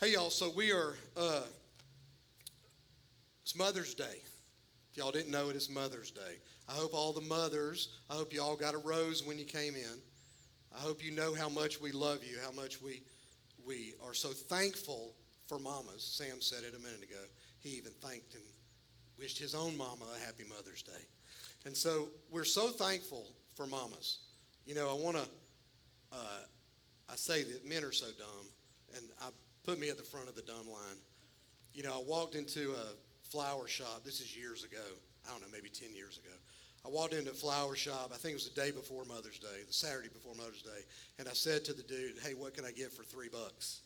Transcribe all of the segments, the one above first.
Hey, y'all, so we are, uh, it's Mother's Day. If y'all didn't know it, it's Mother's Day. I hope all the mothers, I hope y'all got a rose when you came in. I hope you know how much we love you, how much we, we are so thankful for mamas. Sam said it a minute ago. He even thanked and wished his own mama a happy Mother's Day. And so we're so thankful for mamas. You know, I want to, uh, I say that men are so dumb, and I put me at the front of the dumb line. You know, I walked into a flower shop. This is years ago. I don't know, maybe 10 years ago. I walked into a flower shop. I think it was the day before Mother's Day, the Saturday before Mother's Day. And I said to the dude, hey, what can I get for three bucks?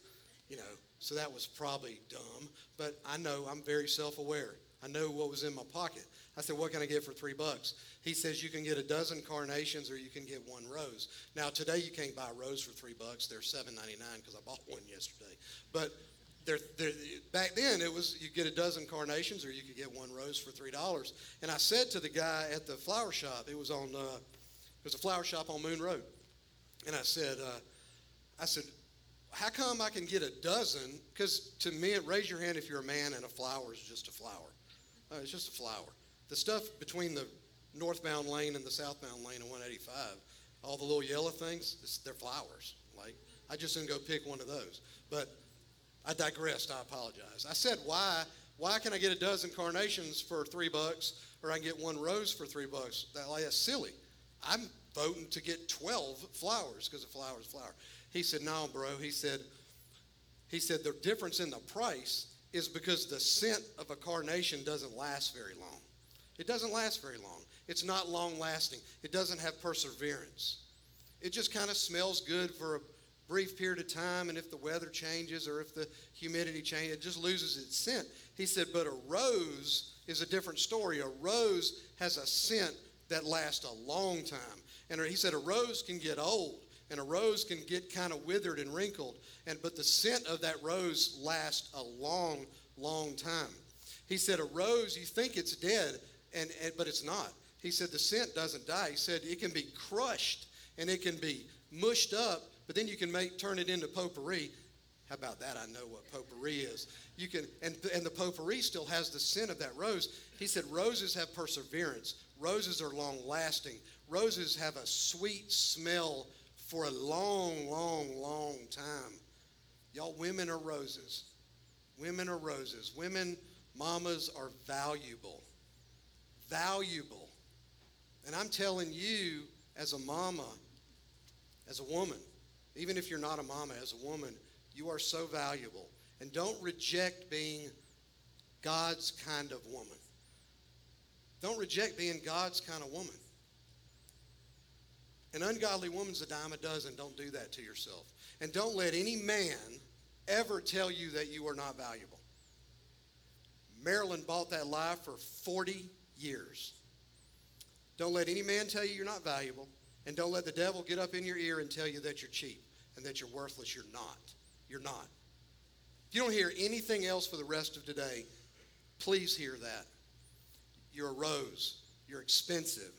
You know, so that was probably dumb, but I know I'm very self aware. I know what was in my pocket. I said, What can I get for three bucks? He says, You can get a dozen carnations or you can get one rose. Now, today you can't buy a rose for three bucks. They're $7.99 because I bought one yesterday. But they're, they're, back then, it was you get a dozen carnations or you could get one rose for $3. And I said to the guy at the flower shop, it was on, uh, it was a flower shop on Moon Road. And I said, uh, I said, how come I can get a dozen? Because to me, raise your hand if you're a man and a flower is just a flower. Uh, it's just a flower. The stuff between the northbound lane and the southbound lane of 185, all the little yellow things, they're flowers. Like, I just didn't go pick one of those. But I digressed. I apologize. I said, why? Why can I get a dozen carnations for three bucks, or I can get one rose for three bucks? That, like, that's silly. I'm voting to get 12 flowers because a flower is a flower. He said, no, bro. He said, he said the difference in the price is because the scent of a carnation doesn't last very long. It doesn't last very long. It's not long lasting. It doesn't have perseverance. It just kind of smells good for a brief period of time, and if the weather changes or if the humidity changes, it just loses its scent. He said, but a rose is a different story. A rose has a scent that lasts a long time. And he said, a rose can get old and a rose can get kind of withered and wrinkled and but the scent of that rose lasts a long long time he said a rose you think it's dead and, and but it's not he said the scent doesn't die he said it can be crushed and it can be mushed up but then you can make turn it into potpourri how about that i know what potpourri is you can and, and the potpourri still has the scent of that rose he said roses have perseverance roses are long lasting roses have a sweet smell for a long, long, long time. Y'all, women are roses. Women are roses. Women, mamas are valuable. Valuable. And I'm telling you, as a mama, as a woman, even if you're not a mama, as a woman, you are so valuable. And don't reject being God's kind of woman. Don't reject being God's kind of woman. An ungodly woman's a dime a dozen. Don't do that to yourself. And don't let any man ever tell you that you are not valuable. Marilyn bought that lie for 40 years. Don't let any man tell you you're not valuable. And don't let the devil get up in your ear and tell you that you're cheap and that you're worthless. You're not. You're not. If you don't hear anything else for the rest of today, please hear that. You're a rose. You're expensive.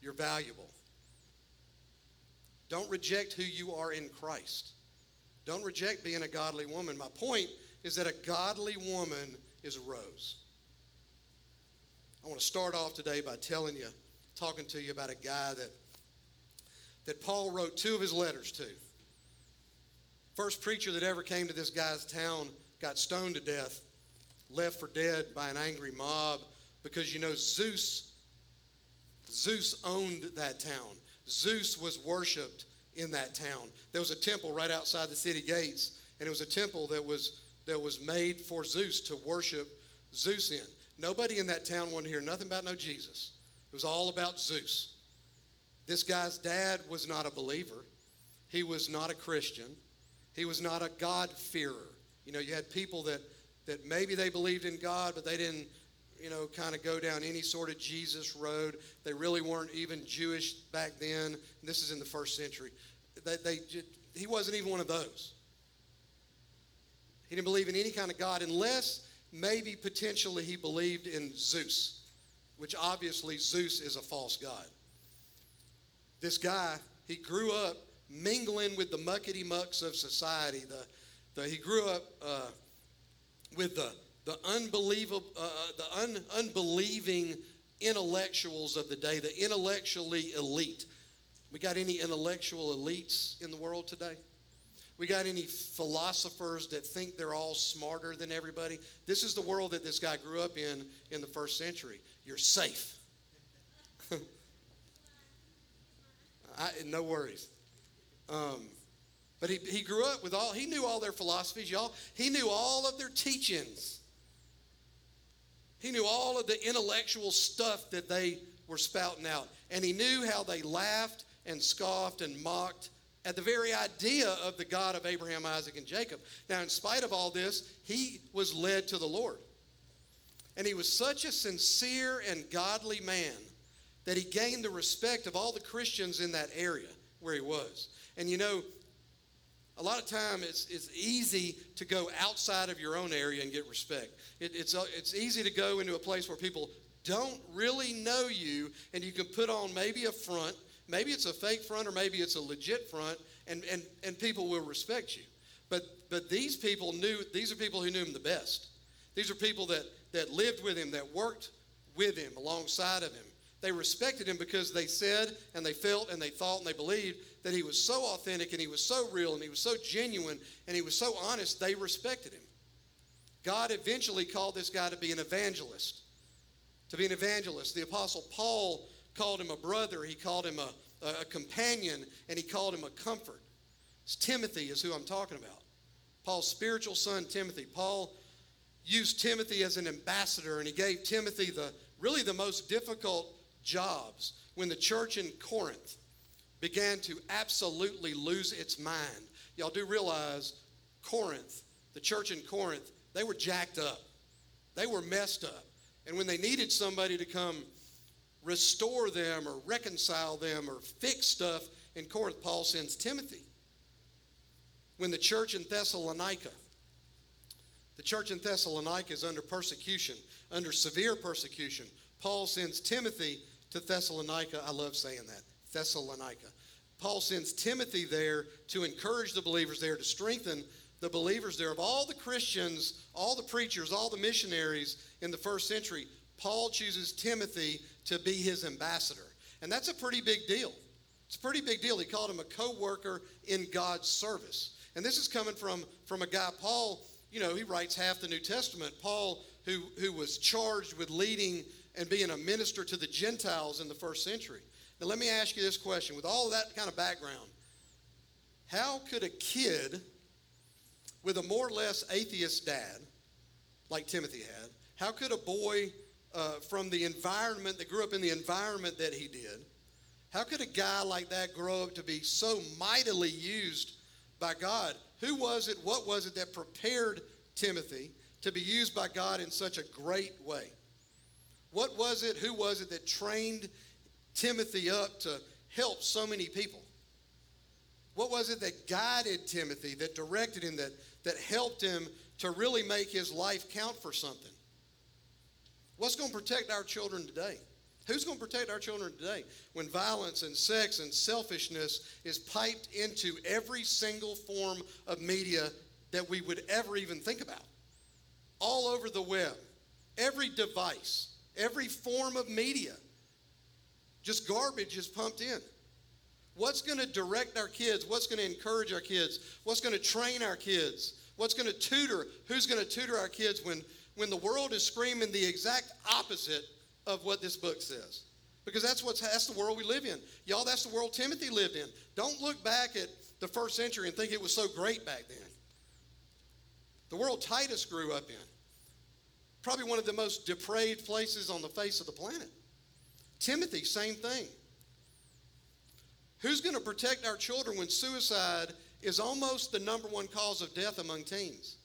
You're valuable. Don't reject who you are in Christ. Don't reject being a godly woman. My point is that a godly woman is a rose. I want to start off today by telling you, talking to you about a guy that, that Paul wrote two of his letters to. First preacher that ever came to this guy's town got stoned to death, left for dead by an angry mob because you know Zeus Zeus owned that town. Zeus was worshiped in that town. There was a temple right outside the city gates, and it was a temple that was that was made for Zeus to worship Zeus in. Nobody in that town wanted to hear nothing about no Jesus. It was all about Zeus. This guy's dad was not a believer. He was not a Christian. He was not a God-fearer. You know, you had people that that maybe they believed in God, but they didn't you know, kind of go down any sort of Jesus road. They really weren't even Jewish back then. This is in the first century. They, they, he wasn't even one of those. He didn't believe in any kind of God unless maybe potentially he believed in Zeus, which obviously Zeus is a false god. This guy, he grew up mingling with the muckety mucks of society, the, the, he grew up uh, with the, the, unbelievable, uh, uh, the un, unbelieving intellectuals of the day, the intellectually elite. We got any intellectual elites in the world today? We got any philosophers that think they're all smarter than everybody? This is the world that this guy grew up in in the first century. You're safe. I, no worries. Um, but he, he grew up with all, he knew all their philosophies, y'all. He knew all of their teachings. He knew all of the intellectual stuff that they were spouting out. And he knew how they laughed and scoffed and mocked at the very idea of the God of Abraham, Isaac, and Jacob. Now, in spite of all this, he was led to the Lord. And he was such a sincere and godly man that he gained the respect of all the Christians in that area where he was. And you know, a lot of time it's, it's easy to go outside of your own area and get respect. It, it's, uh, it's easy to go into a place where people don't really know you and you can put on maybe a front. Maybe it's a fake front or maybe it's a legit front and, and, and people will respect you. But, but these people knew, these are people who knew him the best. These are people that, that lived with him, that worked with him, alongside of him. They respected him because they said and they felt and they thought and they believed that he was so authentic and he was so real and he was so genuine and he was so honest, they respected him. God eventually called this guy to be an evangelist. To be an evangelist. The Apostle Paul called him a brother, he called him a, a, companion, and he called him a comfort. It's Timothy is who I'm talking about. Paul's spiritual son, Timothy. Paul used Timothy as an ambassador, and he gave Timothy the really the most difficult jobs when the church in Corinth began to absolutely lose its mind. Y'all do realize Corinth, the church in Corinth, they were jacked up. They were messed up. And when they needed somebody to come restore them or reconcile them or fix stuff in Corinth, Paul sends Timothy. When the church in Thessalonica, the church in Thessalonica is under persecution, under severe persecution. Paul sends Timothy to Thessalonica. I love saying that. Thessalonica. Paul sends Timothy there to encourage the believers there, to strengthen the believers there. Of all the Christians, all the preachers, all the missionaries in the first century, Paul chooses Timothy to be his ambassador. And that's a pretty big deal. It's a pretty big deal. He called him a co worker in God's service. And this is coming from, from a guy, Paul, you know, he writes half the New Testament. Paul, who, who was charged with leading and being a minister to the Gentiles in the first century. Now, let me ask you this question with all that kind of background how could a kid with a more or less atheist dad, like Timothy had, how could a boy uh, from the environment that grew up in the environment that he did, how could a guy like that grow up to be so mightily used by God? Who was it, what was it that prepared Timothy to be used by God in such a great way? What was it, who was it that trained Timothy up to help so many people? What was it that guided Timothy, that directed him, that, that helped him to really make his life count for something? What's going to protect our children today? Who's going to protect our children today when violence and sex and selfishness is piped into every single form of media that we would ever even think about? All over the web, every device, every form of media. Just garbage is pumped in. What's going to direct our kids? What's going to encourage our kids? What's going to train our kids? What's going to tutor? Who's going to tutor our kids when, when the world is screaming the exact opposite of what this book says? Because that's what's that's the world we live in. Y'all, that's the world Timothy lived in. Don't look back at the first century and think it was so great back then. The world Titus grew up in probably one of the most depraved places on the face of the planet. Timothy, same thing. Who's going to protect our children when suicide is almost the number one cause of death among teens?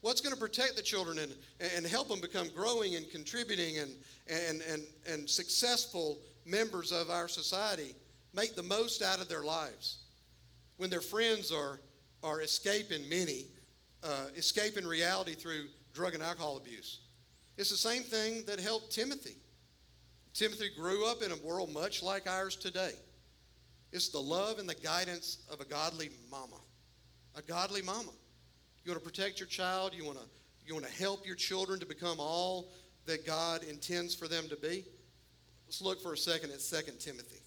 What's going to protect the children and, and help them become growing and contributing and, and, and, and successful members of our society? Make the most out of their lives. When their friends are, are escaping many, uh, escaping reality through drug and alcohol abuse. It's the same thing that helped Timothy. Timothy grew up in a world much like ours today. It's the love and the guidance of a godly mama. A godly mama. You want to protect your child? You want to, you want to help your children to become all that God intends for them to be? Let's look for a second at 2 Timothy.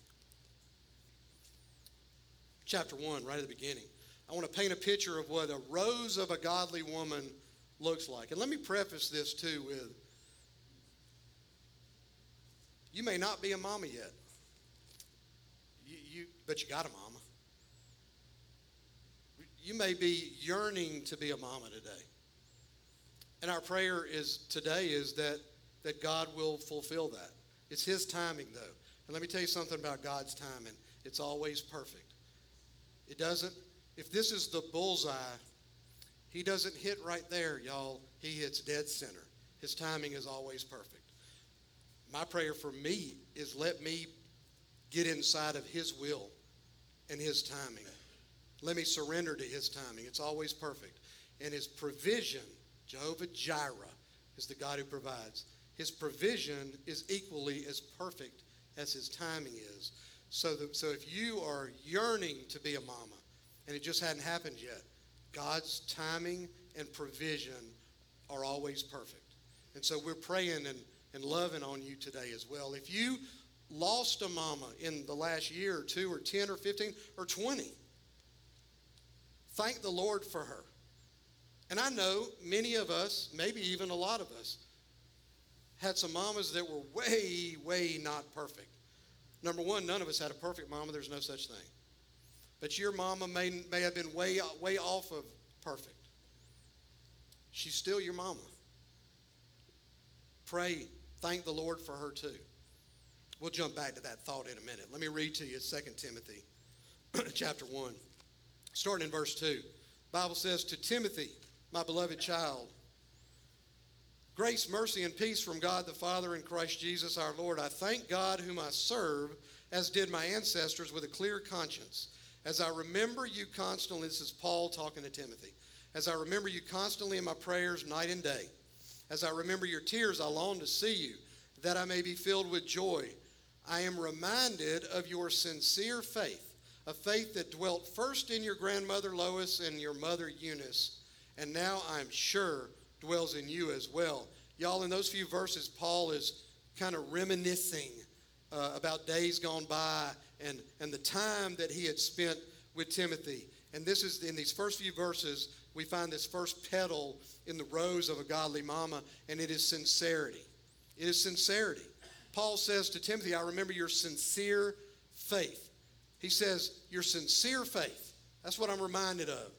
Chapter 1, right at the beginning. I want to paint a picture of what a rose of a godly woman looks like. And let me preface this too with you may not be a mama yet. But you got a mama. You may be yearning to be a mama today. And our prayer is today is that, that God will fulfill that. It's His timing, though. And let me tell you something about God's timing. It's always perfect. It doesn't, if this is the bullseye, He doesn't hit right there, y'all. He hits dead center. His timing is always perfect. My prayer for me is let me get inside of His will and His timing. Let me surrender to His timing. It's always perfect. And His provision, Jehovah Jireh, is the God who provides. His provision is equally as perfect as His timing is. So, that, so if you are yearning to be a mama and it just hadn't happened yet, God's timing and provision are always perfect. And so we're praying and and loving on you today as well. If you lost a mama in the last year or two or 10 or 15 or 20, thank the Lord for her. And I know many of us, maybe even a lot of us, had some mamas that were way, way not perfect. Number one, none of us had a perfect mama. There's no such thing. But your mama may, may have been way, way off of perfect. She's still your mama. Pray thank the Lord for her too. We'll jump back to that thought in a minute. Let me read to you 2 Timothy chapter 1, starting in verse 2. Bible says, To Timothy, my beloved child, grace, mercy, and peace from God the Father and Christ Jesus our Lord. I thank God whom I serve, as did my ancestors, with a clear conscience. As I remember you constantly, this is Paul talking to Timothy, as I remember you constantly in my prayers night and day as I remember your tears, I long to see you, that I may be filled with joy. I am reminded of your sincere faith, a faith that dwelt first in your grandmother Lois and your mother Eunice, and now I'm sure dwells in you as well. Y'all, in those few verses, Paul is kind of reminiscing uh, about days gone by and, and the time that he had spent with Timothy. And this is in these first few verses, we find this first petal in the rose of a godly mama, and it is sincerity. It is sincerity. Paul says to Timothy, I remember your sincere faith. He says, Your sincere faith. That's what I'm reminded of.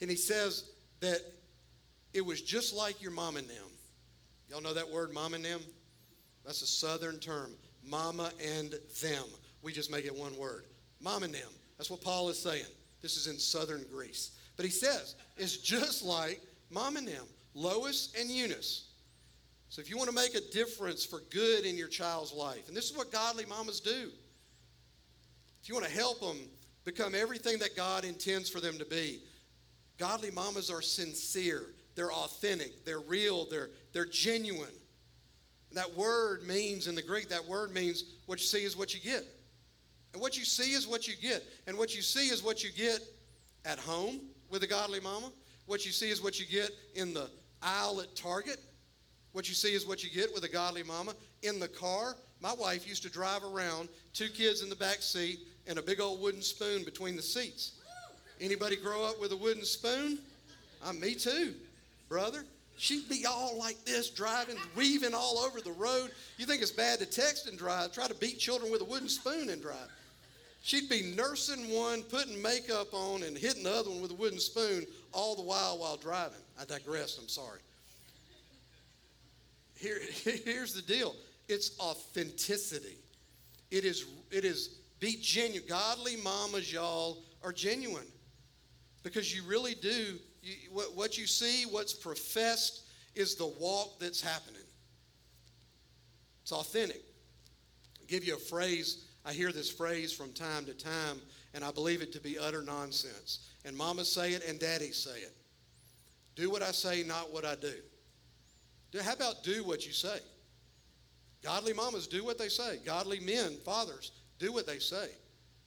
And he says that it was just like your mom and them. Y'all know that word, mom and them? That's a southern term. Mama and them. We just make it one word. Mom and them. That's what Paul is saying. This is in southern Greece. But he says, it's just like mom and them, Lois and Eunice. So if you want to make a difference for good in your child's life, and this is what godly mamas do, if you want to help them become everything that God intends for them to be, godly mamas are sincere, they're authentic, they're real, they're, they're genuine. That word means, in the Greek, that word means what you see is what you get. And what you see is what you get. And what you see is what you get at home with a godly mama. What you see is what you get in the aisle at Target. What you see is what you get with a godly mama. In the car, my wife used to drive around, two kids in the back seat, and a big old wooden spoon between the seats. Anybody grow up with a wooden spoon? Uh, me too, brother. She'd be all like this, driving, weaving all over the road. You think it's bad to text and drive? Try to beat children with a wooden spoon and drive. She'd be nursing one, putting makeup on, and hitting the other one with a wooden spoon all the while while driving. I digress, I'm sorry. Here, here's the deal it's authenticity. It is, it is be genuine. Godly mamas, y'all, are genuine because you really do. You, what, what you see, what's professed, is the walk that's happening. It's authentic. I'll give you a phrase I hear this phrase from time to time, and I believe it to be utter nonsense. And mamas say it, and daddies say it. Do what I say, not what I do. How about do what you say? Godly mamas do what they say. Godly men, fathers, do what they say.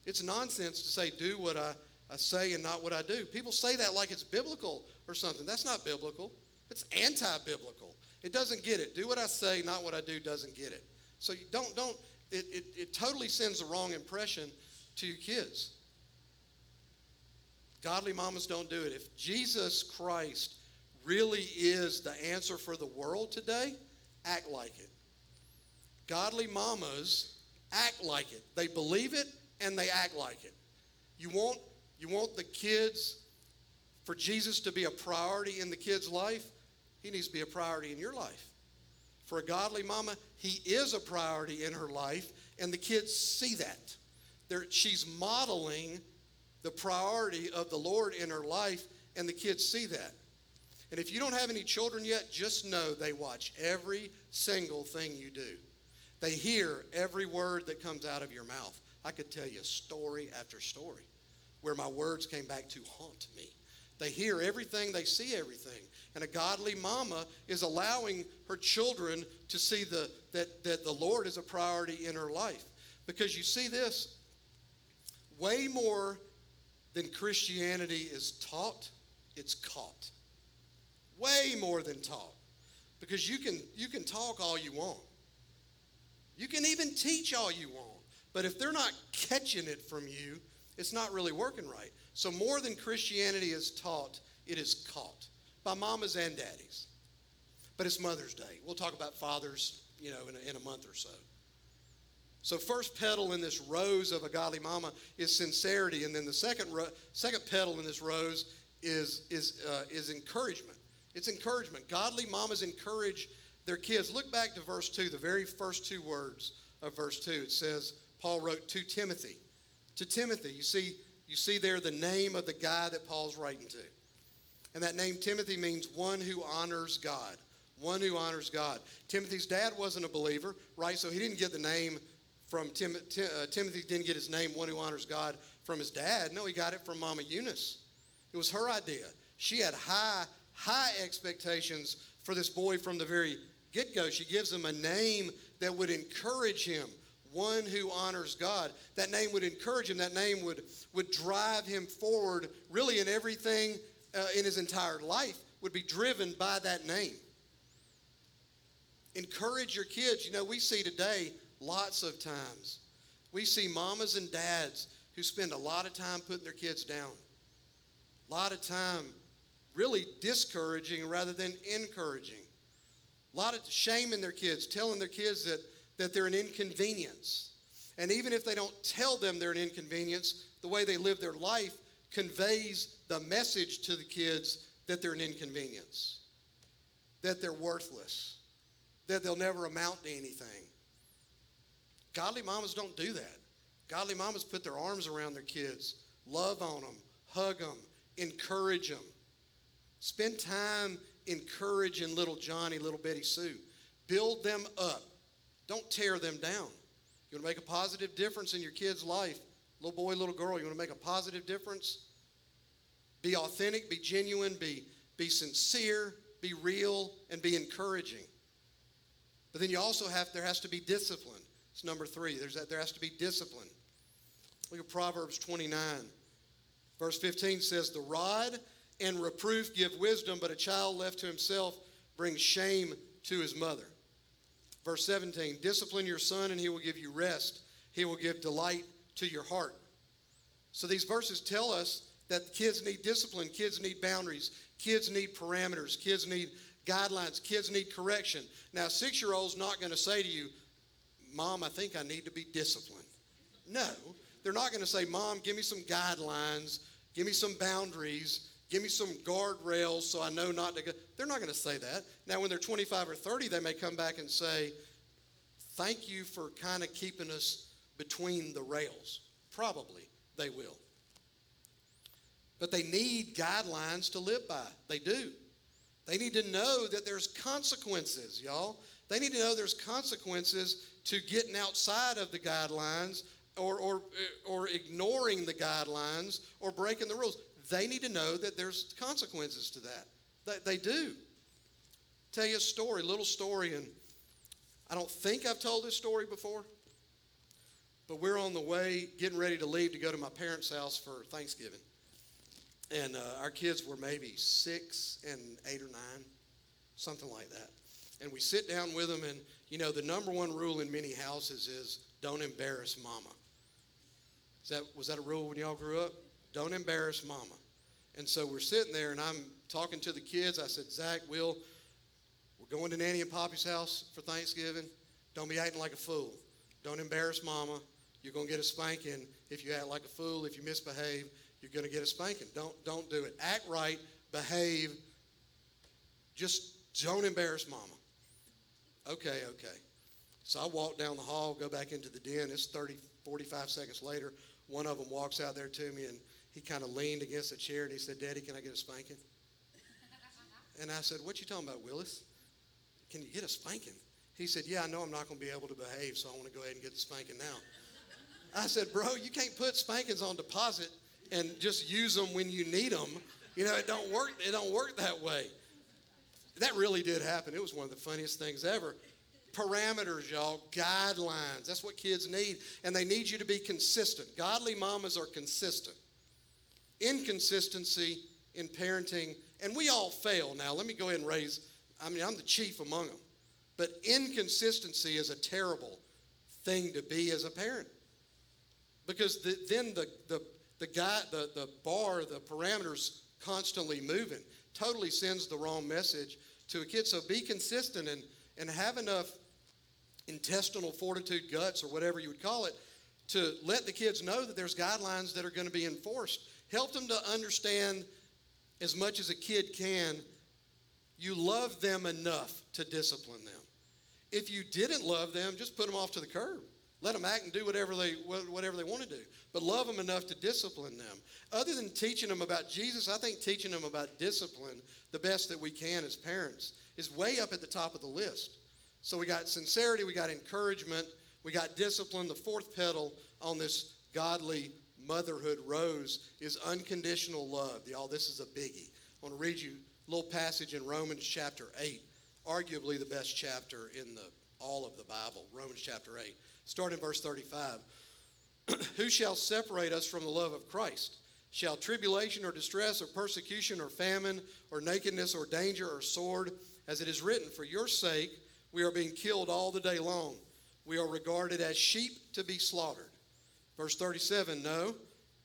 It's nonsense to say do what I I say and not what I do. People say that like it's biblical or something. That's not biblical. It's anti-biblical. It doesn't get it. Do what I say, not what I do doesn't get it. So you don't don't it, it, it totally sends the wrong impression to your kids. Godly mamas don't do it. If Jesus Christ really is the answer for the world today, act like it. Godly mamas act like it. They believe it and they act like it. You want you want the kids for Jesus to be a priority in the kid's life? He needs to be a priority in your life. For a godly mama, he is a priority in her life, and the kids see that. They're, she's modeling the priority of the Lord in her life, and the kids see that. And if you don't have any children yet, just know they watch every single thing you do. They hear every word that comes out of your mouth. I could tell you story after story where my words came back to haunt me. They hear everything, they see everything. And a godly mama is allowing her children to see the, that, that the Lord is a priority in her life. Because you see this way more than Christianity is taught, it's caught. Way more than talk. Because you can, you can talk all you want, you can even teach all you want. But if they're not catching it from you, it's not really working right. So, more than Christianity is taught, it is caught by mamas and daddies. But it's Mother's Day. We'll talk about fathers, you know, in a, in a month or so. So, first petal in this rose of a godly mama is sincerity, and then the second ro- second petal in this rose is is uh, is encouragement. It's encouragement. Godly mamas encourage their kids. Look back to verse two, the very first two words of verse two. It says Paul wrote to Timothy. To Timothy, you see you see there the name of the guy that Paul's writing to. And that name Timothy means one who honors God. One who honors God. Timothy's dad wasn't a believer, right? So he didn't get the name from Tim, Tim, uh, Timothy, didn't get his name, one who honors God, from his dad. No, he got it from Mama Eunice. It was her idea. She had high, high expectations for this boy from the very get go. She gives him a name that would encourage him, one who honors God. That name would encourage him. That name would, would drive him forward, really, in everything uh, in his entire life would be driven by that name. Encourage your kids. You know, we see today lots of times, we see mamas and dads who spend a lot of time putting their kids down, a lot of time really discouraging rather than encouraging, a lot of shaming their kids, telling their kids that, that they're an inconvenience. And even if they don't tell them they're an inconvenience, the way they live their life conveys the message to the kids that they're an inconvenience, that they're worthless, that they'll never amount to anything. Godly mamas don't do that. Godly mamas put their arms around their kids, love on them, hug them, encourage them. Spend time encouraging little Johnny, little Betty Sue. Build them up. Don't tear them down. You want to make a positive difference in your kid's life, little boy, little girl, you want to make a positive difference? Be authentic, be genuine, be, be sincere, be real, and be encouraging. But then you also have, there has to be discipline. It's number three. There's that, there has to be discipline. Look at Proverbs 29. Verse 15 says, The rod and reproof give wisdom, but a child left to himself brings shame to his mother. Verse 17, discipline your son and he will give you rest. He will give delight to your heart. So these verses tell us that kids need discipline, kids need boundaries, kids need parameters, kids need guidelines, kids need correction. Now, six year old's not going to say to you, Mom, I think I need to be disciplined. No, they're not going to say, Mom, give me some guidelines, give me some boundaries, give me some guardrails so I know not to go. They're not going to say that. Now, when they're 25 or 30, they may come back and say, Thank you for kind of keeping us between the rails. Probably they will. But they need guidelines to live by. They do. They need to know that there's consequences, y'all. They need to know there's consequences to getting outside of the guidelines or, or, or ignoring the guidelines or breaking the rules. They need to know that there's consequences to that. They, they do. Tell you a story, little story, and I don't think I've told this story before, but we're on the way, getting ready to leave to go to my parents' house for Thanksgiving. and uh, our kids were maybe six and eight or nine, something like that. And we sit down with them, and you know, the number one rule in many houses is don't embarrass mama. Is that, was that a rule when y'all grew up? Don't embarrass mama. And so we're sitting there, and I'm talking to the kids. I said, Zach, Will, we're going to Nanny and Poppy's house for Thanksgiving. Don't be acting like a fool. Don't embarrass mama. You're going to get a spanking if you act like a fool. If you misbehave, you're going to get a spanking. Don't, don't do it. Act right, behave. Just don't embarrass mama. Okay, okay. So I walk down the hall, go back into the den. It's 30, 45 seconds later. One of them walks out there to me and he kind of leaned against a chair and he said, Daddy, can I get a spanking? And I said, What you talking about, Willis? Can you get a spanking? He said, Yeah, I know I'm not going to be able to behave, so I want to go ahead and get the spanking now. I said, Bro, you can't put spankings on deposit and just use them when you need them. You know, it don't work. It don't work that way. That really did happen. It was one of the funniest things ever. Parameters, y'all, guidelines. That's what kids need. And they need you to be consistent. Godly mamas are consistent. Inconsistency in parenting, and we all fail now. Let me go ahead and raise, I mean, I'm the chief among them. But inconsistency is a terrible thing to be as a parent. Because the, then the, the, the, guy, the, the bar, the parameters constantly moving totally sends the wrong message to a kid. So be consistent and, and have enough intestinal fortitude, guts, or whatever you would call it, to let the kids know that there's guidelines that are going to be enforced. Help them to understand as much as a kid can. You love them enough to discipline them. If you didn't love them, just put them off to the curb. Let them act and do whatever they, whatever they want to do. But love them enough to discipline them. Other than teaching them about Jesus, I think teaching them about discipline the best that we can as parents is way up at the top of the list. So we got sincerity, we got encouragement, we got discipline. The fourth petal on this godly motherhood rose is unconditional love. Y'all, this is a biggie. I want to read you a little passage in Romans chapter 8, arguably the best chapter in the all of the Bible, Romans chapter 8. Start in verse 35. Who shall separate us from the love of Christ? Shall tribulation or distress or persecution or famine or nakedness or danger or sword? As it is written, For your sake we are being killed all the day long. We are regarded as sheep to be slaughtered. Verse 37 No,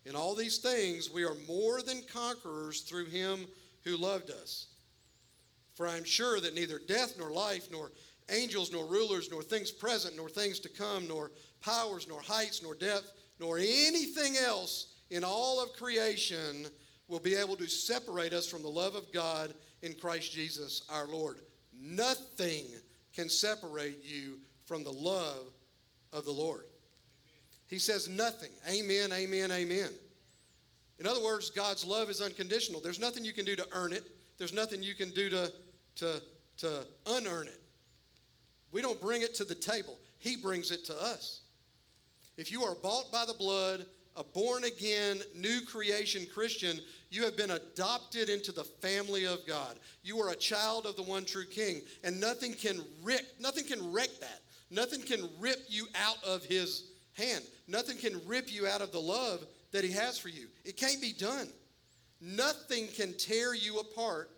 in all these things we are more than conquerors through him who loved us. For I am sure that neither death nor life, nor angels, nor rulers, nor things present, nor things to come, nor powers, nor heights, nor depth, nor anything else in all of creation will be able to separate us from the love of God in Christ Jesus our Lord. Nothing can separate you from the love of the Lord. He says nothing. Amen, amen, amen. In other words, God's love is unconditional. There's nothing you can do to earn it, there's nothing you can do to, to, to unearn it. We don't bring it to the table, He brings it to us. If you are bought by the blood, a born again, new creation Christian, you have been adopted into the family of God. You are a child of the one true King, and nothing can rip, nothing can wreck that. Nothing can rip you out of his hand. Nothing can rip you out of the love that he has for you. It can't be done. Nothing can tear you apart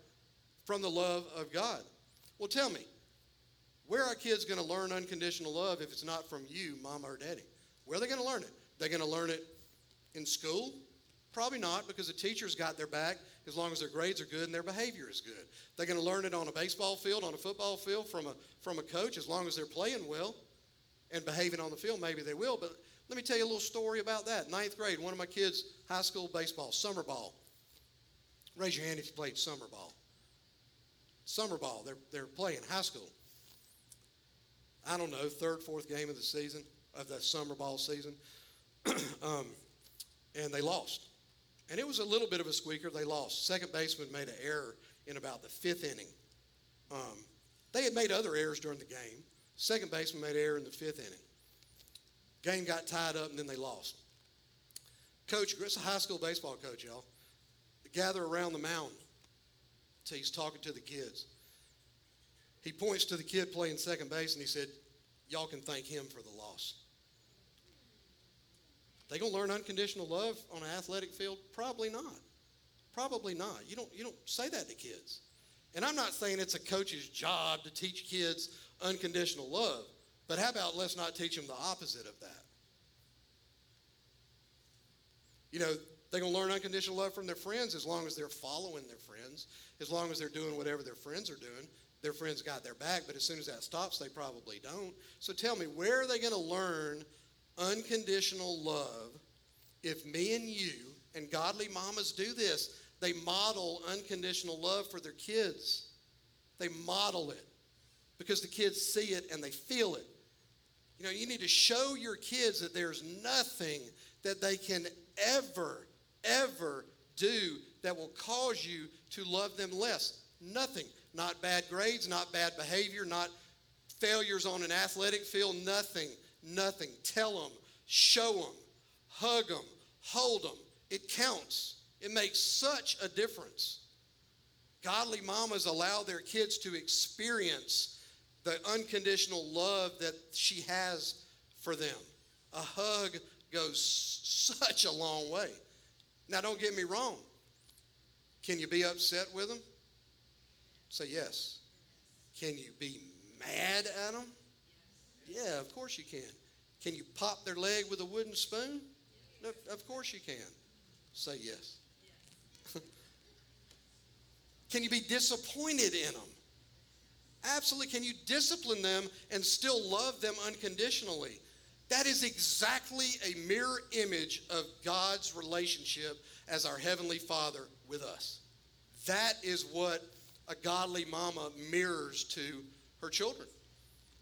from the love of God. Well, tell me, where are kids going to learn unconditional love if it's not from you, mama or daddy? Where are they going to learn it? They're going to learn it in school? Probably not, because the teacher's got their back as long as their grades are good and their behavior is good. They're going to learn it on a baseball field, on a football field, from a, from a coach, as long as they're playing well and behaving on the field. Maybe they will, but let me tell you a little story about that. Ninth grade, one of my kids, high school baseball, summer ball. Raise your hand if you played summer ball. Summer ball, they're, they're playing high school. I don't know, third, fourth game of the season, of the summer ball season. um, and they lost. And it was a little bit of a squeaker. They lost. Second baseman made an error in about the fifth inning. Um, they had made other errors during the game. Second baseman made error in the fifth inning. Game got tied up, and then they lost. Coach, it's a high school baseball coach, y'all. They gather around the mound. So he's talking to the kids. He points to the kid playing second base, and he said, Y'all can thank him for the loss. They to learn unconditional love on an athletic field? Probably not. Probably not. You don't, you don't say that to kids. And I'm not saying it's a coach's job to teach kids unconditional love, but how about let's not teach them the opposite of that? You know, they're going to learn unconditional love from their friends as long as they're following their friends, as long as they're doing whatever their friends are doing. Their friends got their back, but as soon as that stops, they probably don't. So tell me, where are they going to learn unconditional love if me and you and godly mamas do this? They model unconditional love for their kids. They model it because the kids see it and they feel it. You know, you need to show your kids that there's nothing that they can ever, ever do that will cause you to love them less. Nothing. Not bad grades, not bad behavior, not failures on an athletic field, nothing. Nothing. Tell them, show them, hug them, hold them. It counts. It makes such a difference. Godly mamas allow their kids to experience the unconditional love that she has for them. A hug goes such a long way. Now, don't get me wrong. Can you be upset with them? Say yes. Can you be mad at them? Yeah, of course you can. Can you pop their leg with a wooden spoon? No, of course you can. Say yes. can you be disappointed in them? Absolutely. Can you discipline them and still love them unconditionally? That is exactly a mirror image of God's relationship as our Heavenly Father with us. That is what a godly mama mirrors to her children.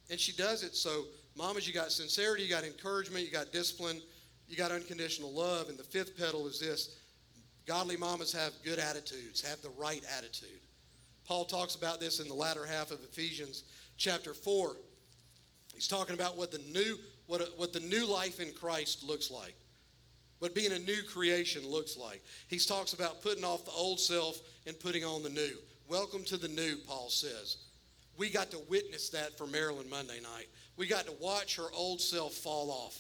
And she does it so, mamas, you got sincerity, you got encouragement, you got discipline, you got unconditional love. And the fifth petal is this godly mamas have good attitudes, have the right attitude. Paul talks about this in the latter half of Ephesians chapter 4. He's talking about what the new what, what the new life in Christ looks like, what being a new creation looks like. He talks about putting off the old self and putting on the new. Welcome to the new, Paul says. We got to witness that for Marilyn Monday night. We got to watch her old self fall off,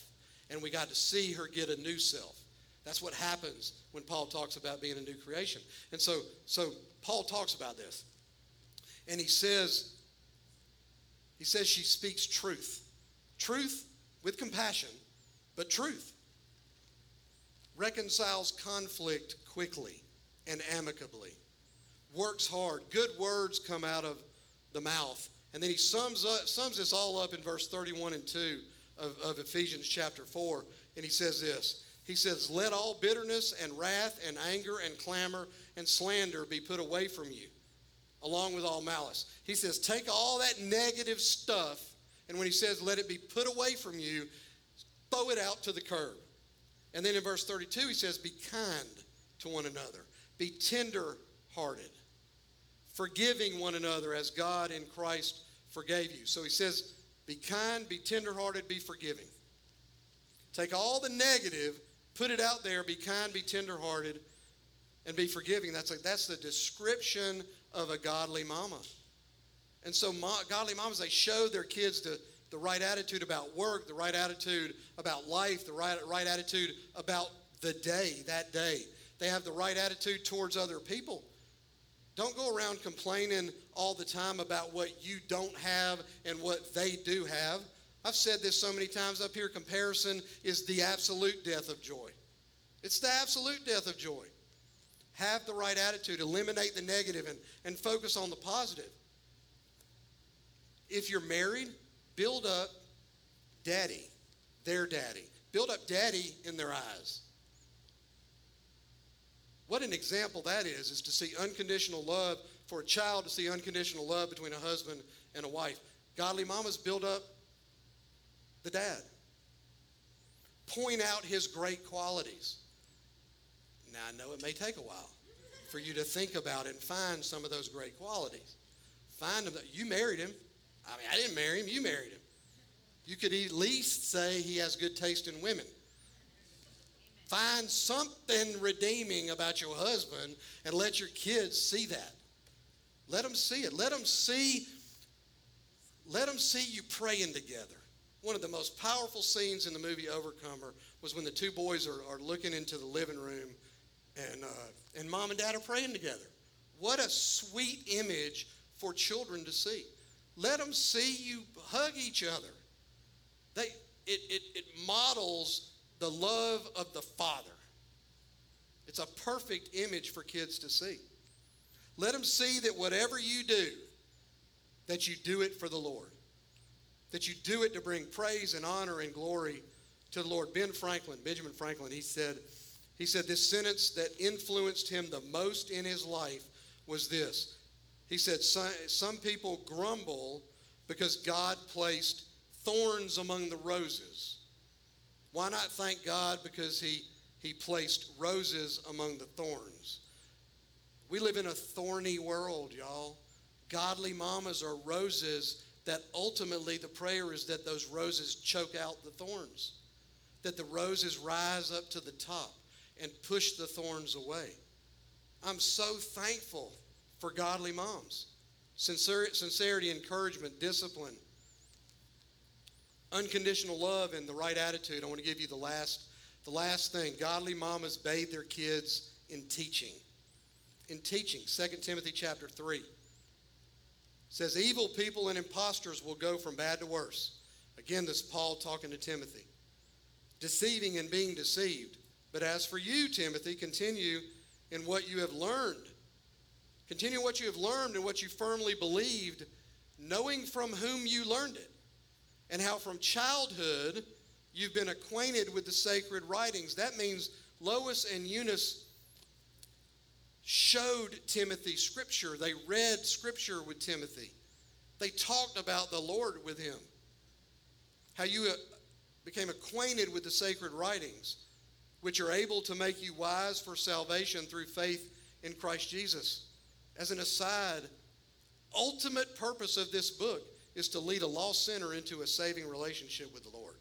and we got to see her get a new self. That's what happens when Paul talks about being a new creation. And so, so Paul talks about this. And he says, he says she speaks truth. Truth with compassion, but truth. Reconciles conflict quickly and amicably. Works hard. Good words come out of the mouth. And then he sums, up, sums this all up in verse 31 and 2 of, of Ephesians chapter 4. And he says this He says, Let all bitterness and wrath and anger and clamor and slander be put away from you, along with all malice. He says, Take all that negative stuff and when he says, let it be put away from you, throw it out to the curb. And then in verse 32, he says, be kind to one another, be tender hearted, forgiving one another as God in Christ forgave you. So he says, be kind, be tender hearted, be forgiving. Take all the negative, put it out there, be kind, be tender hearted, and be forgiving. That's, like, that's the description of a godly mama. And so, godly moms, they show their kids the, the right attitude about work, the right attitude about life, the right, right attitude about the day, that day. They have the right attitude towards other people. Don't go around complaining all the time about what you don't have and what they do have. I've said this so many times up here comparison is the absolute death of joy. It's the absolute death of joy. Have the right attitude, eliminate the negative, and, and focus on the positive. If you're married, build up daddy, their daddy. Build up daddy in their eyes. What an example that is, is to see unconditional love for a child, to see unconditional love between a husband and a wife. Godly mamas build up the dad. Point out his great qualities. Now, I know it may take a while for you to think about it and find some of those great qualities. Find them. You married him. I mean, I didn't marry him, you married him. You could at least say he has good taste in women. Find something redeeming about your husband and let your kids see that. Let them see it. Let them see let them see you praying together. One of the most powerful scenes in the movie Overcomer was when the two boys are, are looking into the living room and, uh, and mom and dad are praying together. What a sweet image for children to see. Let them see you hug each other. They, it, it, it models the love of the Father. It's a perfect image for kids to see. Let them see that whatever you do, that you do it for the Lord. That you do it to bring praise and honor and glory to the Lord. Ben Franklin, Benjamin Franklin, he said, he said this sentence that influenced him the most in his life was this. He said, Some people grumble because God placed thorns among the roses. Why not thank God because He, he placed roses among the thorns? We live in a thorny world, y'all. Godly mamas are roses that ultimately the prayer is that those roses choke out the thorns, that the roses rise up to the top and push the thorns away. I'm so thankful for godly moms. sincerity, encouragement, discipline, unconditional love, and the right attitude. I want to give you the last, the last thing. Godly mamas bathe their kids in teaching. In teaching. 2 Timothy chapter 3 says, Evil people and impostors will go from bad to worse. Again, this is Paul talking to Timothy. Deceiving and being deceived. But as for you, Timothy, continue in what you have learned. Continue what you have learned and what you firmly believed, knowing from whom you learned it, and how from childhood you've been acquainted with the sacred writings. That means Lois and Eunice showed Timothy Scripture. They read Scripture with Timothy. They talked about the Lord with him. How you uh, became acquainted with the sacred writings, which are able to make you wise for salvation through faith in Christ Jesus. As an aside, ultimate purpose of this book is to lead a lost sinner into a saving relationship with the Lord.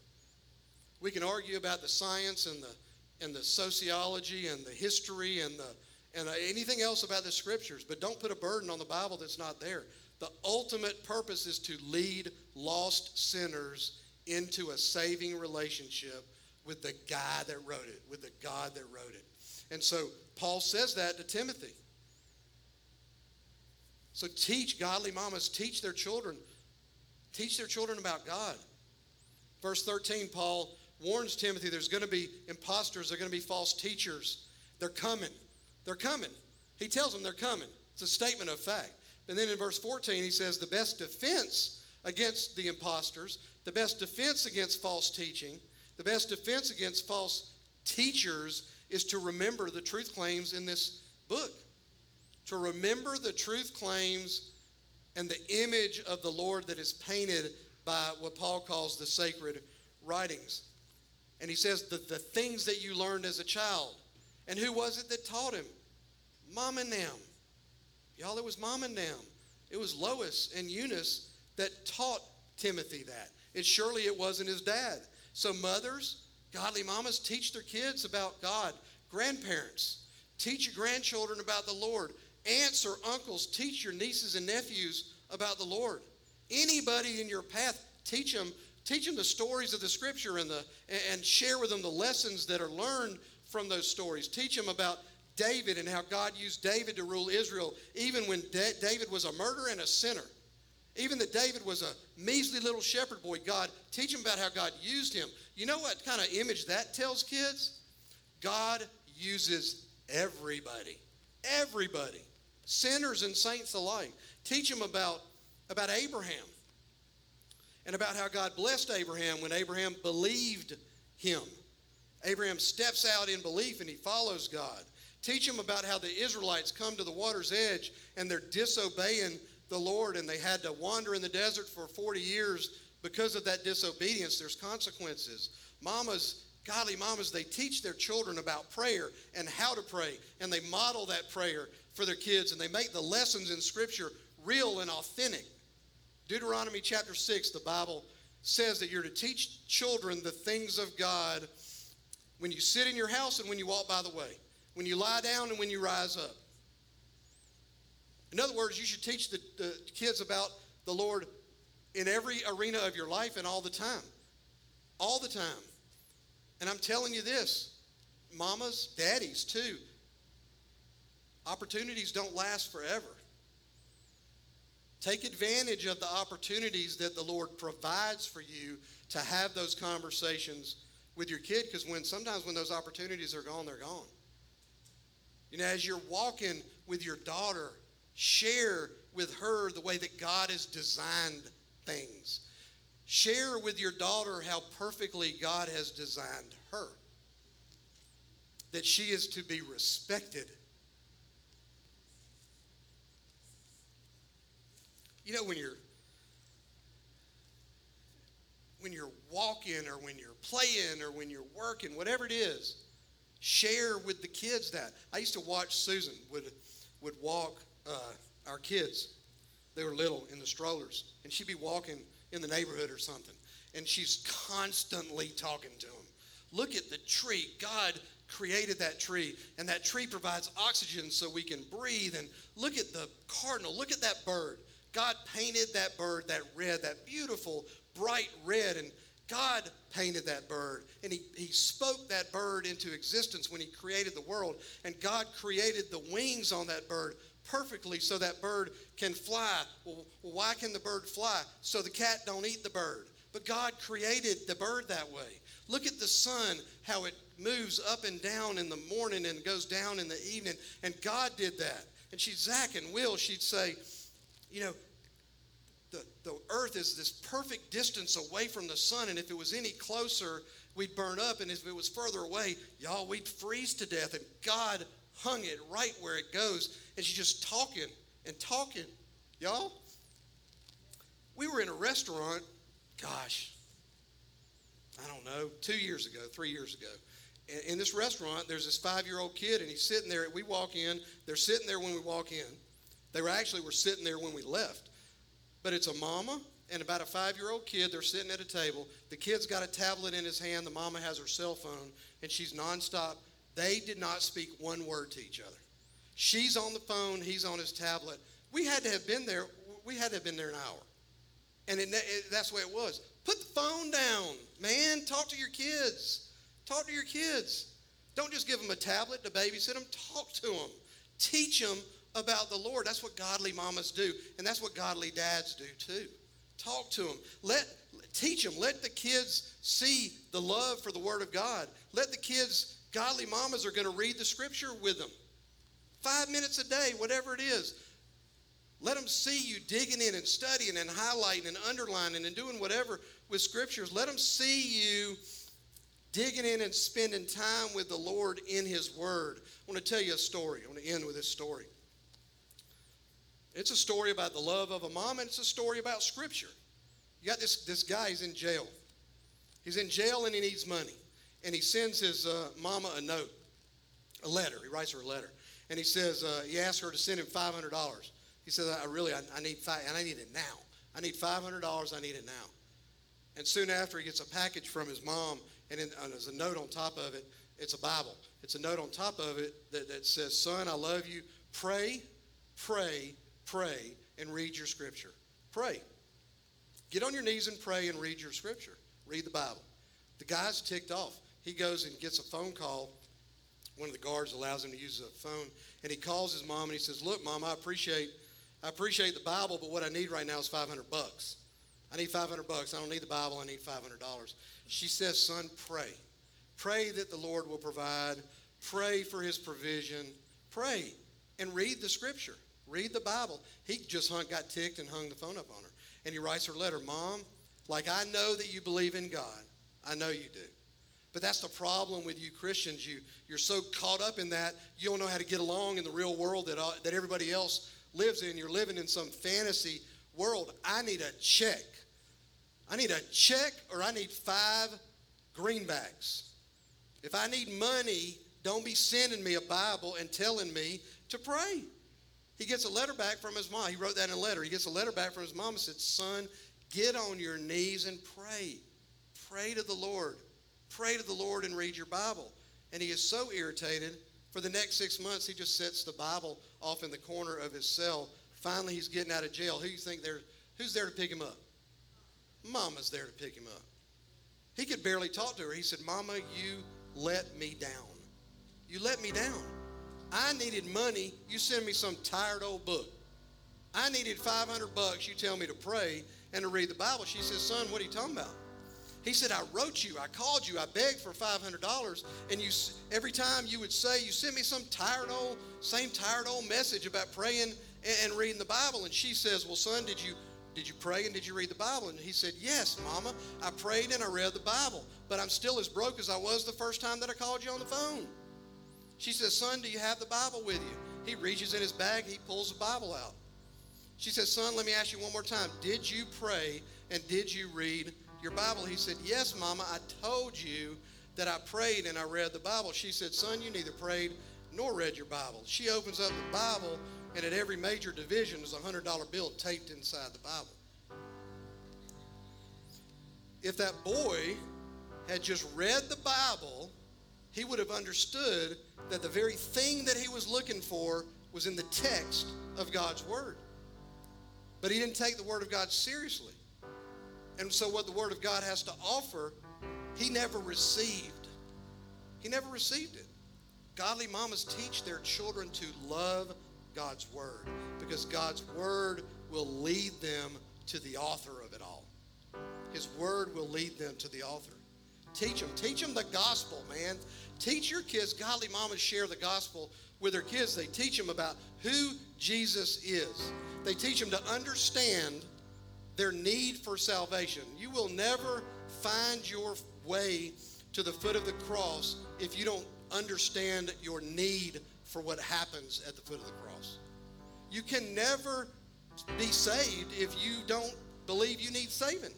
We can argue about the science and the and the sociology and the history and the and anything else about the scriptures, but don't put a burden on the Bible that's not there. The ultimate purpose is to lead lost sinners into a saving relationship with the guy that wrote it, with the God that wrote it. And so Paul says that to Timothy. So teach godly mamas, teach their children, teach their children about God. Verse 13, Paul warns Timothy there's going to be imposters, there're going to be false teachers. They're coming. They're coming. He tells them they're coming. It's a statement of fact. And then in verse 14, he says, The best defense against the imposters, the best defense against false teaching, the best defense against false teachers is to remember the truth claims in this book. To remember the truth claims and the image of the Lord that is painted by what Paul calls the sacred writings. And he says that the things that you learned as a child, and who was it that taught him? Mom and them. Y'all, it was mom and them. It was Lois and Eunice that taught Timothy that. It surely it wasn't his dad. So mothers, godly mamas, teach their kids about God. Grandparents, teach your grandchildren about the Lord. Aunts or uncles, teach your nieces and nephews about the Lord. Anybody in your path, teach them teach them the stories of the scripture and the and share with them the lessons that are learned from those stories. Teach them about David and how God used David to rule Israel, even when David was a murderer and a sinner. Even that David was a measly little shepherd boy, God, teach them about how God used him. You know what kind of image that tells kids? God uses everybody. Everybody. Sinners and saints alike. Teach them about, about Abraham and about how God blessed Abraham when Abraham believed him. Abraham steps out in belief and he follows God. Teach them about how the Israelites come to the water's edge and they're disobeying the Lord and they had to wander in the desert for 40 years because of that disobedience. There's consequences. Mamas, godly mamas, they teach their children about prayer and how to pray and they model that prayer for their kids and they make the lessons in Scripture real and authentic. Deuteronomy chapter 6, the Bible says that you're to teach children the things of God when you sit in your house and when you walk by the way, when you lie down and when you rise up. In other words, you should teach the, the kids about the Lord in every arena of your life and all the time. All the time. And I'm telling you this, mamas, daddies too, Opportunities don't last forever. Take advantage of the opportunities that the Lord provides for you to have those conversations with your kid because when sometimes when those opportunities are gone, they're gone. You know, as you're walking with your daughter, share with her the way that God has designed things. Share with your daughter how perfectly God has designed her. That she is to be respected. You know, when you're when you're walking or when you're playing or when you're working, whatever it is, share with the kids that. I used to watch Susan would would walk uh, our kids. They were little in the strollers, and she'd be walking in the neighborhood or something, and she's constantly talking to them. Look at the tree. God created that tree, and that tree provides oxygen so we can breathe. And look at the cardinal. Look at that bird. God painted that bird that red, that beautiful, bright red, and God painted that bird. And he, he spoke that bird into existence when he created the world. And God created the wings on that bird perfectly so that bird can fly. Well, why can the bird fly? So the cat don't eat the bird. But God created the bird that way. Look at the sun, how it moves up and down in the morning and goes down in the evening. And God did that. And she'd, Zach and Will, she'd say, you know, the, the earth is this perfect distance away from the sun. And if it was any closer, we'd burn up. And if it was further away, y'all, we'd freeze to death. And God hung it right where it goes. And she's just talking and talking. Y'all, we were in a restaurant, gosh, I don't know, two years ago, three years ago. In this restaurant, there's this five year old kid, and he's sitting there. We walk in, they're sitting there when we walk in. They were actually were sitting there when we left. But it's a mama and about a five year old kid. They're sitting at a table. The kid's got a tablet in his hand. The mama has her cell phone, and she's nonstop. They did not speak one word to each other. She's on the phone, he's on his tablet. We had to have been there, we had to have been there an hour. And it, it, that's the way it was. Put the phone down, man. Talk to your kids. Talk to your kids. Don't just give them a tablet to babysit them. Talk to them. Teach them about the Lord. That's what godly mamas do, and that's what godly dads do too. Talk to them. Let teach them. Let the kids see the love for the Word of God. Let the kids. Godly mamas are going to read the Scripture with them. Five minutes a day, whatever it is. Let them see you digging in and studying and highlighting and underlining and doing whatever with scriptures. Let them see you digging in and spending time with the Lord in His Word. I want to tell you a story. I want to end with this story. It's a story about the love of a mom, and it's a story about Scripture. You got this, this guy, he's in jail. He's in jail and he needs money. And he sends his uh, mama a note, a letter. He writes her a letter and he says uh, he asks her to send him five hundred dollars. He says, "I really, I, I need five, and I need it now. I need five hundred dollars. I need it now." And soon after, he gets a package from his mom, and, in, and there's a note on top of it. It's a Bible. It's a note on top of it that, that says, "Son, I love you. Pray, pray, pray, and read your scripture. Pray. Get on your knees and pray and read your scripture. Read the Bible." The guy's ticked off. He goes and gets a phone call one of the guards allows him to use the phone, and he calls his mom and he says, "Look, mom, I appreciate I appreciate the Bible, but what I need right now is 500 bucks. I need 500 bucks. I don't need the Bible. I need 500 dollars." She says, "Son, pray. Pray that the Lord will provide. Pray for His provision. Pray and read the Scripture. Read the Bible." He just hung, got ticked and hung the phone up on her, and he writes her letter, "Mom, like I know that you believe in God. I know you do." But that's the problem with you Christians. You, you're so caught up in that, you don't know how to get along in the real world that, uh, that everybody else lives in. You're living in some fantasy world. I need a check. I need a check or I need five greenbacks. If I need money, don't be sending me a Bible and telling me to pray. He gets a letter back from his mom. He wrote that in a letter. He gets a letter back from his mom and said, Son, get on your knees and pray. Pray to the Lord pray to the Lord and read your Bible. And he is so irritated. For the next six months, he just sets the Bible off in the corner of his cell. Finally, he's getting out of jail. Who you think there? Who's there to pick him up? Mama's there to pick him up. He could barely talk to her. He said, "Mama, you let me down. You let me down." I needed money, you send me some tired old book. I needed 500 bucks, you tell me to pray and to read the Bible. She says, Son, what are you talking about? He said, I wrote you, I called you, I begged for $500, and you every time you would say, you sent me some tired old, same tired old message about praying and, and reading the Bible. And she says, Well, son, did you did you pray and did you read the Bible? And he said, Yes, Mama. I prayed and I read the Bible, but I'm still as broke as I was the first time that I called you on the phone. She says, Son, do you have the Bible with you? He reaches in his bag, he pulls the Bible out. She says, Son, let me ask you one more time. Did you pray and did you read your Bible? He said, Yes, Mama, I told you that I prayed and I read the Bible. She said, Son, you neither prayed nor read your Bible. She opens up the Bible, and at every major division is a $100 bill taped inside the Bible. If that boy had just read the Bible, he would have understood that the very thing that he was looking for was in the text of God's Word. But he didn't take the Word of God seriously. And so, what the Word of God has to offer, he never received. He never received it. Godly mamas teach their children to love God's Word because God's Word will lead them to the author of it all. His Word will lead them to the author. Teach them. Teach them the gospel, man. Teach your kids. Godly mamas share the gospel with their kids. They teach them about who Jesus is. They teach them to understand their need for salvation. You will never find your way to the foot of the cross if you don't understand your need for what happens at the foot of the cross. You can never be saved if you don't believe you need saving.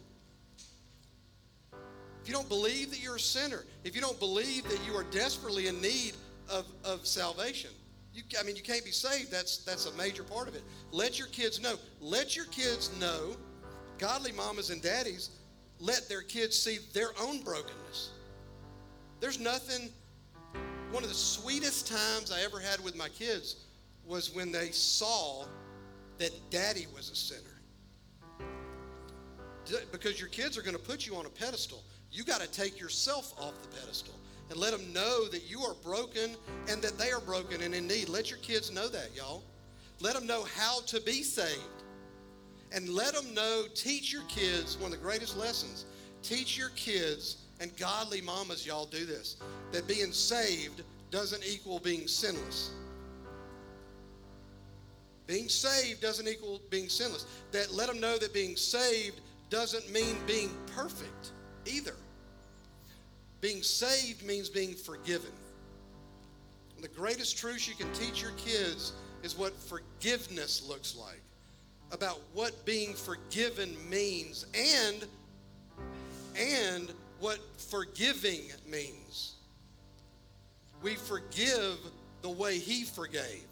If you don't believe that you're a sinner, if you don't believe that you are desperately in need of, of salvation, you, I mean, you can't be saved. That's, that's a major part of it. Let your kids know. Let your kids know godly mamas and daddies let their kids see their own brokenness. There's nothing, one of the sweetest times I ever had with my kids was when they saw that daddy was a sinner. Because your kids are going to put you on a pedestal. You got to take yourself off the pedestal and let them know that you are broken and that they are broken and in need. Let your kids know that, y'all. Let them know how to be saved and let them know, teach your kids, one of the greatest lessons, teach your kids, and godly mamas, y'all do this, that being saved doesn't equal being sinless. Being saved doesn't equal being sinless. That let them know that being saved doesn't mean being perfect either. Being saved means being forgiven. And the greatest truth you can teach your kids is what forgiveness looks like about what being forgiven means and and what forgiving means. We forgive the way he forgave.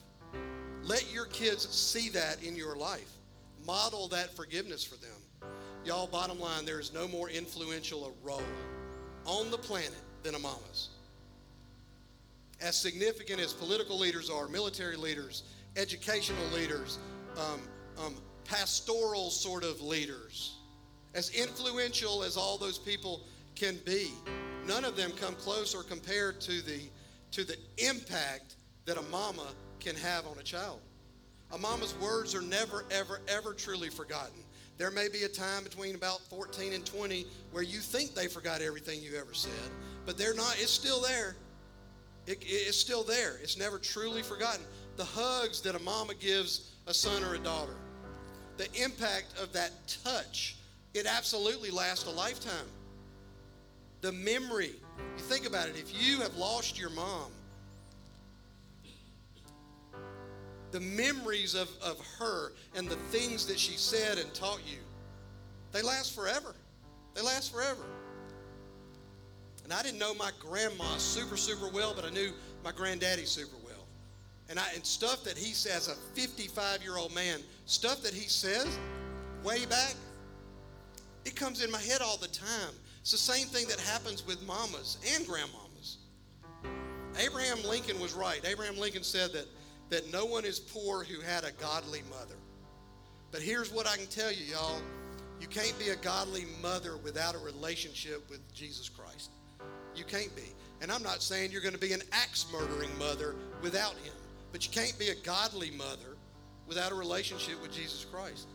Let your kids see that in your life. Model that forgiveness for them. Y'all, bottom line, there is no more influential a role on the planet than a mama's. As significant as political leaders are, military leaders, educational leaders, um, um, pastoral sort of leaders, as influential as all those people can be, none of them come close or compared to the, to the impact that a mama can have on a child. A mama's words are never, ever, ever truly forgotten. There may be a time between about 14 and 20 where you think they forgot everything you ever said, but they're not. It's still there. It, it's still there. It's never truly forgotten. The hugs that a mama gives a son or a daughter, the impact of that touch, it absolutely lasts a lifetime. The memory, you think about it, if you have lost your mom, the memories of, of her and the things that she said and taught you, they last forever. They last forever. And I didn't know my grandma super, super well, but I knew my granddaddy super well. And, I, and stuff that he says, a 55 year old man, stuff that he says way back, it comes in my head all the time. It's the same thing that happens with mamas and grandmamas. Abraham Lincoln was right. Abraham Lincoln said that, that no one is poor who had a godly mother. But here's what I can tell you, y'all. You can't be a godly mother without a relationship with Jesus Christ. You can't be. And I'm not saying you're going to be an axe murdering mother without him. But you can't be a godly mother without a relationship with Jesus Christ.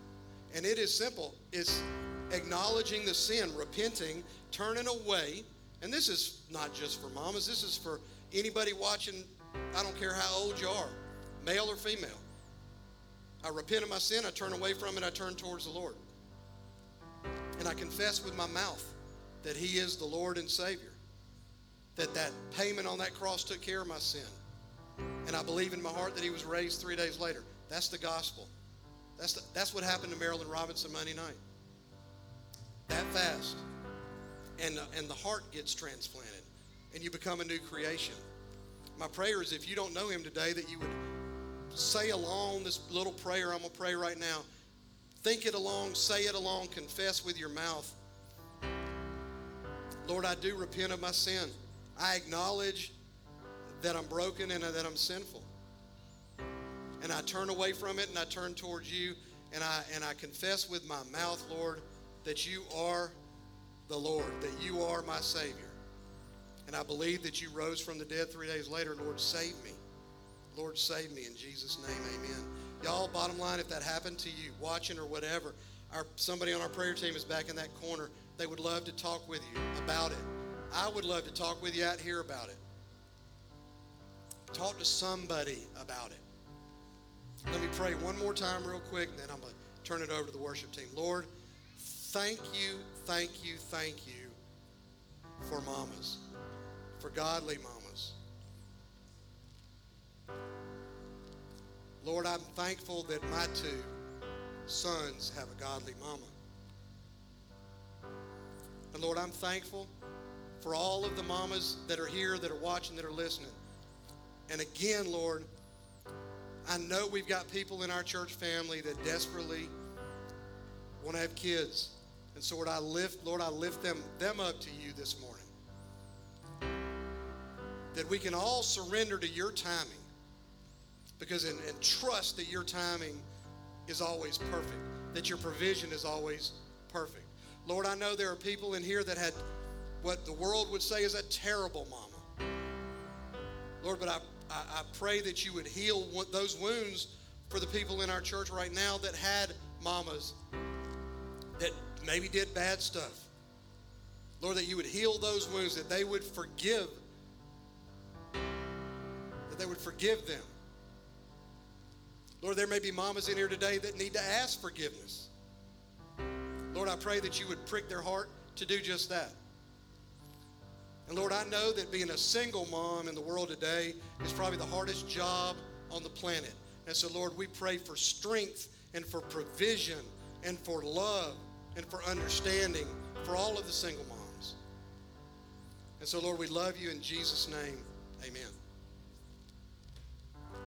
And it is simple. It's acknowledging the sin, repenting, turning away. And this is not just for mamas, this is for anybody watching, I don't care how old you are, male or female. I repent of my sin, I turn away from it, I turn towards the Lord. And I confess with my mouth that He is the Lord and Savior. That that payment on that cross took care of my sin. And I believe in my heart that He was raised three days later. That's the gospel. That's, the, that's what happened to Marilyn Robinson Monday night. That fast. And, and the heart gets transplanted. And you become a new creation. My prayer is if you don't know Him today, that you would say along this little prayer I'm going to pray right now. Think it along, say it along, confess with your mouth. Lord, I do repent of my sin. I acknowledge that I'm broken and that I'm sinful. And I turn away from it and I turn towards you and I and I confess with my mouth, Lord, that you are the Lord, that you are my Savior. And I believe that you rose from the dead three days later. Lord, save me. Lord, save me in Jesus' name, amen. Y'all, bottom line, if that happened to you, watching or whatever, our, somebody on our prayer team is back in that corner. They would love to talk with you about it. I would love to talk with you out here about it. Talk to somebody about it. Let me pray one more time, real quick, and then I'm going to turn it over to the worship team. Lord, thank you, thank you, thank you for mamas, for godly mamas. Lord, I'm thankful that my two sons have a godly mama. And Lord, I'm thankful for all of the mamas that are here, that are watching, that are listening. And again, Lord, I know we've got people in our church family that desperately want to have kids. And so Lord, I lift, Lord, I lift them, them up to you this morning. That we can all surrender to your timing because and, and trust that your timing is always perfect, that your provision is always perfect. Lord, I know there are people in here that had what the world would say is a terrible mama. Lord, but I, I, I pray that you would heal those wounds for the people in our church right now that had mamas that maybe did bad stuff. Lord, that you would heal those wounds, that they would forgive, that they would forgive them Lord, there may be mamas in here today that need to ask forgiveness. Lord, I pray that you would prick their heart to do just that. And Lord, I know that being a single mom in the world today is probably the hardest job on the planet. And so, Lord, we pray for strength and for provision and for love and for understanding for all of the single moms. And so, Lord, we love you in Jesus' name. Amen.